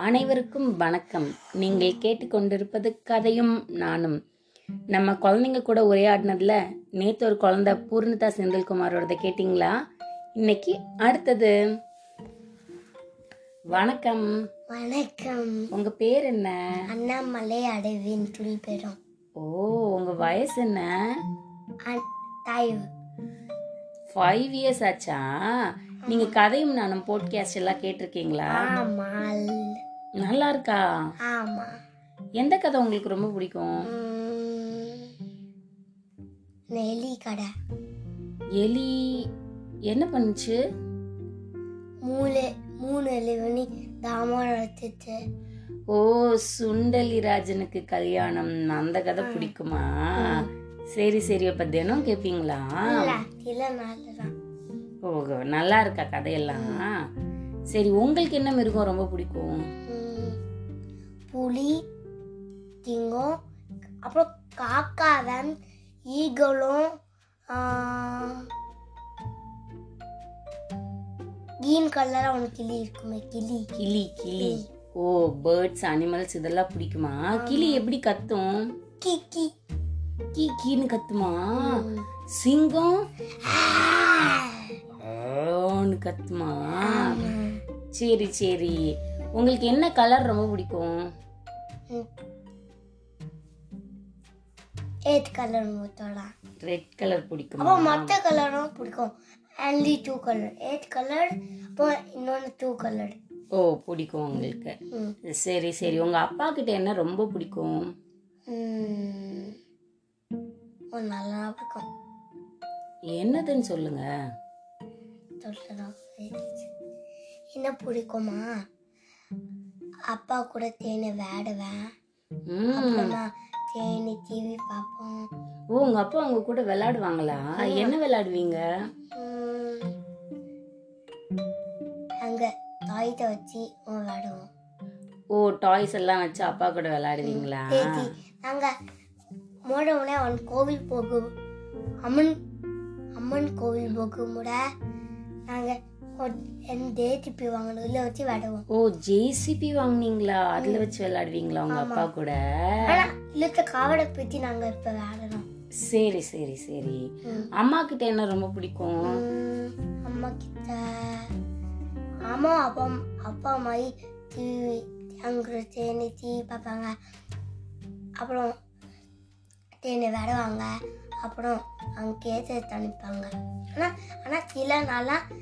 அனைவருக்கும் வணக்கம். நீங்கள் கேட்டுக்கொண்டிருப்பது கதையும் நானும். நம்ம குழந்தைங்க கூட உரையாடினதுல நேத்து ஒரு குழந்தை பூர்ணிதா செந்தில்குமாரோடத கேட்டிங்களா? இன்னைக்கு அடுத்தது. வணக்கம். வணக்கம். உங்க பேர் என்ன? அண்ணாமலை அடைவின் துளி பெறும் ஓ உங்க வயசு என்ன? ஃபைவ் இயர்ஸ் ஆச்சா? நீங்க கதையும் நானும் போட்காஸ்ட் எல்லாம் கேட்டிருக்கீங்களா? நல்லா இருக்கா ஆமா. எந்த கதை உங்களுக்கு ரொம்ப பிடிக்கும்? நெல்லி கடை எலி என்ன பண்ணுச்சு? மூணு மூணு எலிவனி தாமரம் எடுத்துச்சு ஓ சுண்டலி ராஜனுக்கு கல்யாணம். அந்த கதை பிடிக்குமா? சரி சரி. அப்ப தினம் கேப்பீங்களா? இல்ல சில நாள் தான் ஓ நல்லா இருக்கா கதையெல்லாம் சரி உங்களுக்கு என்ன மிருகம் ரொம்ப பிடிக்கும்? புலி திங்கம் அப்புறம் காக்காதான் ஈகளும் கிரீன் கலரா ஒன்று கிளி இருக்குமே கிளி. கிளி கிளி. ஓ பேர்ட்ஸ் அனிமல்ஸ் இதெல்லாம் பிடிக்குமா? கிளி எப்படி கத்தும்? கி கி. கீ கீன்னு கத்துமா? சிங்கம்? கத்துமா? சரி சரி. உங்களுக்கு என்ன கலர் ரொம்ப பிடிக்கும்? எயிட் கலர் மூத்தலாம் ரெட் கலர் பிடிக்குமா? அப்போ மற்ற கலரும் பிடிக்கும். Only two colour eight colour அப்போ இன்னொன்று டூ கலர் ஓ பிடிக்கும் உங்களுக்கு. சரி சரி. உங்க அப்பா கிட்ட என்ன ரொம்ப பிடிக்கும்? நல்லா பிடிக்கும். என்னதுன்னு சொல்லுங்க. என்ன பிடிக்குமா? அப்பா கூட தேனி விளையாடுவேன். அப்புறமா தேனி டிவி பார்ப்போம். ஓ உங்க அப்பா உங்க கூட விளையாடுவாங்களா? என்ன விளையாடுவீங்க? அங்க தாயத்தை வச்சு விளையாடுவோம். ஓ டாய்ஸ் எல்லாம் வச்சு அப்பா கூட விளையாடுவீங்களா? நாங்க மூட முறை அவன் கோவில் போகும். அம்மன் அம்மன் கோவில் போகும் முட நாங்க வாங்கணும் உள்ள வச்சு விளையாடுவோம் ஓ ஜேசிபி வாங்குனீங்களா? அதுல வச்சு விளையாடுவீங்களா உங்க அப்பா கூட? இல்லத்த காவடை பத்தி நாங்க இப்ப விளையாடணும் சரி சரி சரி. அம்மா கிட்ட என்ன ரொம்ப பிடிக்கும்? அம்மா கிட்ட அம்மா அப்பா அப்பா மாதிரி டிவி அங்கே தேனி டிவி பார்ப்பாங்க. அப்புறம் தேனி விளையாடுவாங்க அப்புறம் அங்கே கேத்து தணிப்பாங்க ஆனால் ஆனால் சில நாளாக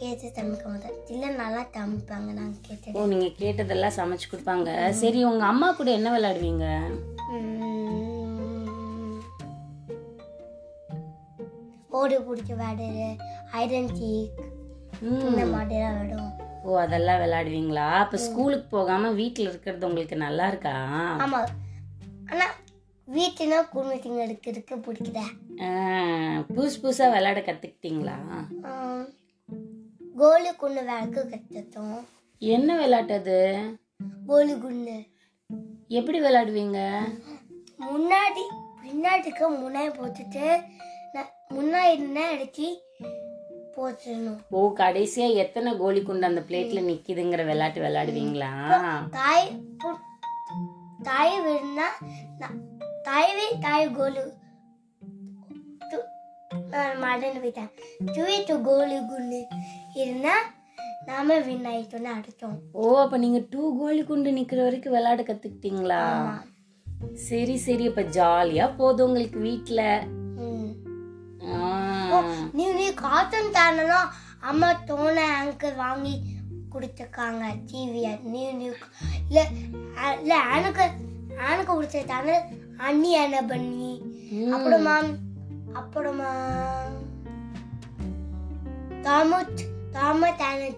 கேத்து தணிக்க மாட்டோம் சில நாளாக தணிப்பாங்க நாங்கள் கேட்டு ஓ நீங்க கேட்டதெல்லாம் சமைச்சு கொடுப்பாங்க. சரி உங்க அம்மா கூட என்ன விளையாடுவீங்க? ஓடி பிடிச்சி விளையாடுறது ஐரன் சீக். இந்த மாதிரிலாம் விளையாடுவோம். ஓ அதெல்லாம் விளையாடுவீங்களா? அப்ப ஸ்கூலுக்கு போகாம வீட்ல இருக்கிறது உங்களுக்கு நல்லா இருக்கா? ஆமா. ஆனா வீட்டுனா குடும்பத்திங்க எடுக்கிறதுக்கு பிடிக்குத ஆ, புதுசு புதுசா விளையாட கத்துக்கிட்டீங்களா? கோலி குண்டு விளக்கு கற்றுத்தோம் என்ன விளையாட்டு அது? கோலி குண்டு எப்படி விளையாடுவீங்க? முன்னாடி பின்னாடிக்கு முன்னாடி போட்டுட்டு முன்னாடி என்ன அடிச்சு போட்டுடணும். ஓ கடைசியா எத்தனை கோலி குண்டு அந்த பிளேட்ல நிக்குதுங்கிற விளையாட்டு விளையாடுவீங்களா? தாய் தாய் விழுந்தா தாயவே தாய் கோலு மறந்து போயிட்டேன். துவி டு கோலி குண்டு இருந்தா நாம வின் ஆயிட்டோம்னு அடிச்சோம் ஓ அப்ப நீங்க டூ கோலி குண்டு நிக்கிற வரைக்கும் விளையாட கத்துக்கிட்டீங்களா? சரி சரி அப்ப ஜாலியா போதும் உங்களுக்கு. ஆ. நீ நீ காட்டன் சேனலும் அம்மா தோண ஆங்கர் வாங்கி கொடுத்துருக்காங்க டிவியை நீ நீ இல்லை இல்லை எனக்கு எனக்கு பிடிச்ச சேனல் அண்ணி என்ன பண்ணி. அப்புறமா அப்புறமா தாமத் தாம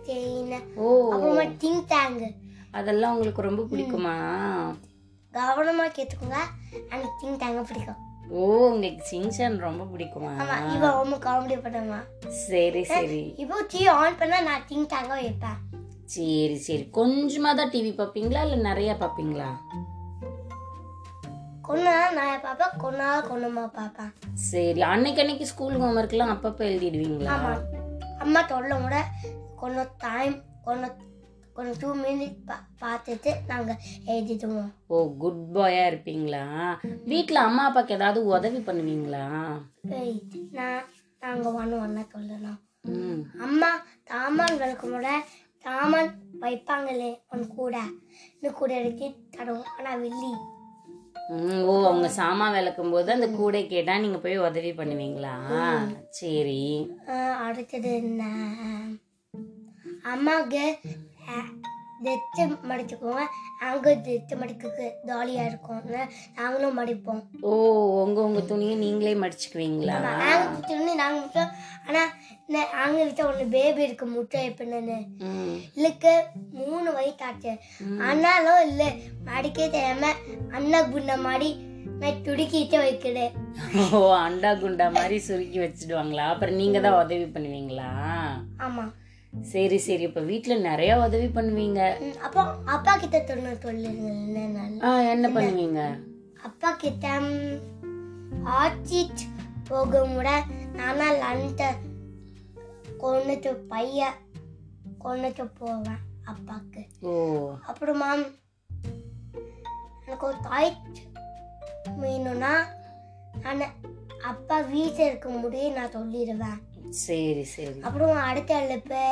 செய்யின ஓ. அப்புறமா திங் டேங் அதெல்லாம் உங்களுக்கு ரொம்ப பிடிக்குமா? கவனமா கேட்டுக்கோங்க. எனக்கு திங் டேங்க பிடிக்கும். ஓ உங்களுக்கு சிங்சான் ரொம்ப பிடிக்குமா? ஆமா இவன் ரொம்ப காமெடி பண்ணுவான் சரி சரி. இப்போ டிவி ஆன் பண்ணா நான் திங் டேங்க வைப்பேன். சரி சரி. கொஞ்சமா தான் டிவி பார்ப்பீங்களா இல்ல நிறைய பார்ப்பீங்களா? கொன்னா நான் பார்ப்பேன் கொன்னா கொன்னமா பார்ப்பேன் சரி அன்னைக்கு அன்னைக்கு ஸ்கூல் ஹோம்ஒர்க்லாம் அப்பப்போ எழுதிடுவீங்களா? ஆமா. அம்மா தொல்லை கூட கொன்ன டைம் கொன்ன ஒரு டூ மினிட் பா பார்த்துட்டு நாங்கள் எழுதிடுவோம். ஓ குட் பாயா இருப்பீங்களா? வீட்டில் அம்மா அப்பாக்கு ஏதாவது உதவி பண்ணுவீங்களா? நான் நாங்கள் ஒன்று ஒன்றா சொல்லணும் அம்மா தாமான் விளக்கும் கூட தாமான் வைப்பாங்களே உன் கூட. இந்த கூட எடுத்து தருவோம். ஆனால் வெள்ளி ஓ அவங்க சாமான் விளக்கும் போது அந்த கூடை கேட்டா நீங்க போய் உதவி பண்ணுவீங்களா? சரி. அடுத்தது என்ன? அம்மாவுக்கு தெத்து மடிச்சுக்குவோங்க அங்கே தெத்து மடிக்க ஜாலியாக இருக்கும் நாங்களும் மடிப்போம். ஓ உங்க உங்க துணியை நீங்களே மடிச்சுக்குவீங்களா? நாங்கள் துணி நாங்கள் மட்டும் ஆனால் நாங்கள் வீட்டில் ஒன்று பேபி இருக்கு முட்டை எப்படின்னு இல்லைக்கு மூணு வயசாச்சு ஆனாலும் இல்லை மடிக்க தெரியாம அண்ணா குண்ட மாடி துடுக்கிட்டு வைக்கிறேன் ஓ அண்டா குண்டா மாதிரி சுருக்கி வச்சிடுவாங்களா? அப்புறம் நீங்க தான் உதவி பண்ணுவீங்களா? ஆமாம் சரி சரி இப்ப வீட்ல நிறைய உதவி பண்ணுவீங்க. அப்போ அப்பா கிட்ட தொண்ணு சொல்லுங்க என்ன பண்ணுவீங்க? அப்பா கிட்ட ஆச்சிட் போகும் கூட நானா லண்ட கொண்டுட்டு பைய கொண்டுட்டு போவேன் அப்பாக்கு. ஓ. அப்புறமா எனக்கு ஒரு டாய்ட் வேணும்னா நான் அப்பா வீட்டில் இருக்கும் முடியே நான் சொல்லிடுவேன். சரி சரி. அப்புறம் அடுத்த எழுப்பு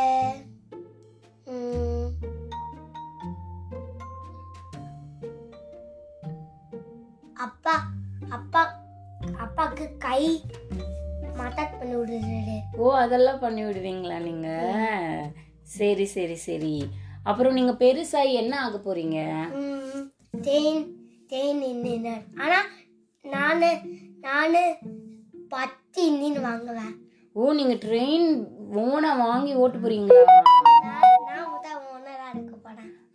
அப்பா அப்பா அப்பாக்கு கை மசாஜ் பண்ணி விடுறது ஓ அதெல்லாம் பண்ணி விடுவீங்களா நீங்க? சரி சரி சரி. அப்புறம் நீங்க பெருசாகி என்ன ஆக போறீங்க? தேன் தேன் இன்னினர். ஆனால் நான் நான் பத்து இன்னின்னு வாங்குவேன். ஓ நீங்க ட்ரெயின் ஓனா வாங்கி ஓட்டு போறீங்களா?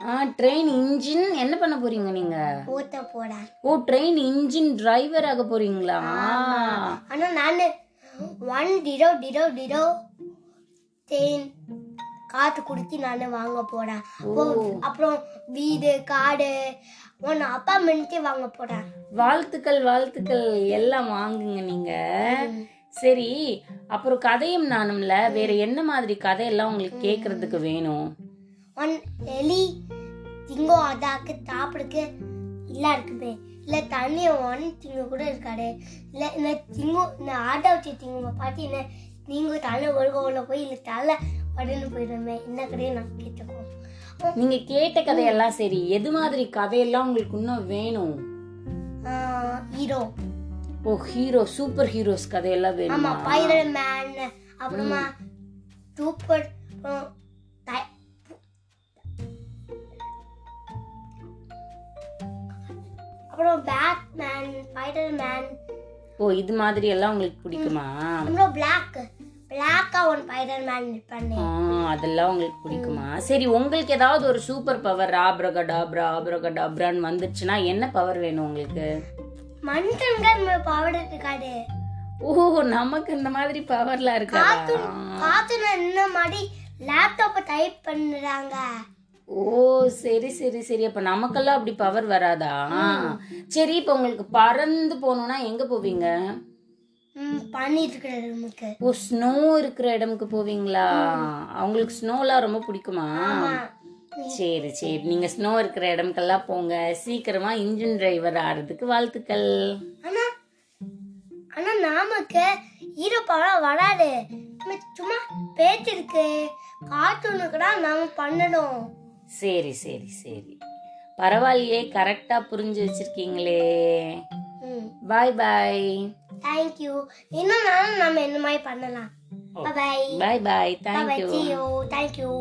ஆ ட்ரெயின் இன்ஜின் என்ன பண்ண போறீங்க நீங்க? ஓட்ட போகிறேன் ஓ ட்ரெயின் இன்ஜின் டிரைவர் ஆக போறீங்களா? ஆனால் நான் ஒன் டிரோ டிரோ டிரோ தேன் காற்று குடிச்சு நான் வாங்க போகிறேன் அப்புறம் வீடு காடு ஒன்று அப்பார்ட்மெண்ட்டே வாங்க போகிறேன் வாழ்த்துக்கள் வாழ்த்துக்கள் எல்லாம் வாங்குங்க நீங்க. சரி அப்புறம் கதையும் நானும்ல வேற என்ன மாதிரி கதையெல்லாம் உங்களுக்கு கேக்குறதுக்கு வேணும்? ஒன் எலி திங்கோ அதாக்கு சாப்பிடுக்கு இல்லை இருக்குமே. இல்லை தண்ணி ஒன் திங்க கூட இருக்காரு இல்லை இந்த திங்கு இந்த ஆட்டோ வச்சு திங்க பார்த்து என்ன நீங்கள் தலை ஒழுகவில் போய் இல்லை தலை உடனே போயிடுமே. இந்த கடையை நான் கேட்டுக்கோம் நீங்க கேட்ட கதையெல்லாம் சரி எது மாதிரி கதையெல்லாம் உங்களுக்கு இன்னும் வேணும்? ஹீரோ. ஓ ஹீரோ சூப்பர் ஹீரோஸ் கதையெல்லாம் வேணுமா? ஆமாம் பைரட் மேன் அப்புறமா சூப்பர் அப்புறம் பேட்மேன் ஸ்பைடர் மேன் ஓ இது மாதிரி எல்லாம் உங்களுக்கு பிடிக்குமா? அப்புறம் பிளாக் பிளாக்கா ஒன் ஸ்பைடர் மேன் பண்ணேன். ஆ, அதெல்லாம் உங்களுக்கு பிடிக்குமா? சரி உங்களுக்கு ஏதாவது ஒரு சூப்பர் பவர் ஆப்ரகடாப்ரா ஆப்ரகடாப்ரான்னு வந்துச்சுன்னா என்ன பவர் வேணும் உங்களுக்கு? மனுஷன்கள் பவர் இருக்காது. ஓ நமக்கு இந்த மாதிரி பவர்லாம் இருக்கா? காத்துல இந்த மாதிரி லேப்டாப்பை டைப் பண்ணுறாங்க ஓ சரி சரி சரி. அப்ப நமக்கெல்லாம் அப்படி பவர் வராதா? சரி இப்ப உங்களுக்கு பறந்து போகணும்னா எங்க போவீங்க? ம் பண்ணிட்டு இருக்கிற நமக்கு ஓ ஸ்னோ இருக்கிற இடமுக்கு போவீங்களா? அவங்களுக்கு ஸ்னோலாம் ரொம்ப பிடிக்குமா? சரி சரி. நீங்க ஸ்னோ இருக்கிற இடம்க்கெல்லாம் போங்க. சீக்கிரமா இன்ஜின் டிரைவர் ஆறதுக்கு வாழ்த்துக்கள். ஆனா ஆனா நமக்கு ஹீரோ படம் வராது சும்மா பேச்சு இருக்கு. கார்ட்டூனுக்கு தான் நாம பண்ணணும். சரி சரி சரி. பரவாயில்லையே கரெக்டா புரிஞ்சு வச்சிருக்கீங்களே. பாய் பாய் தேங்க்யூ இன்னும் நானும் நம்ம என்ன மாதிரி பண்ணலாம். Bye bye bye thank you you. Thank you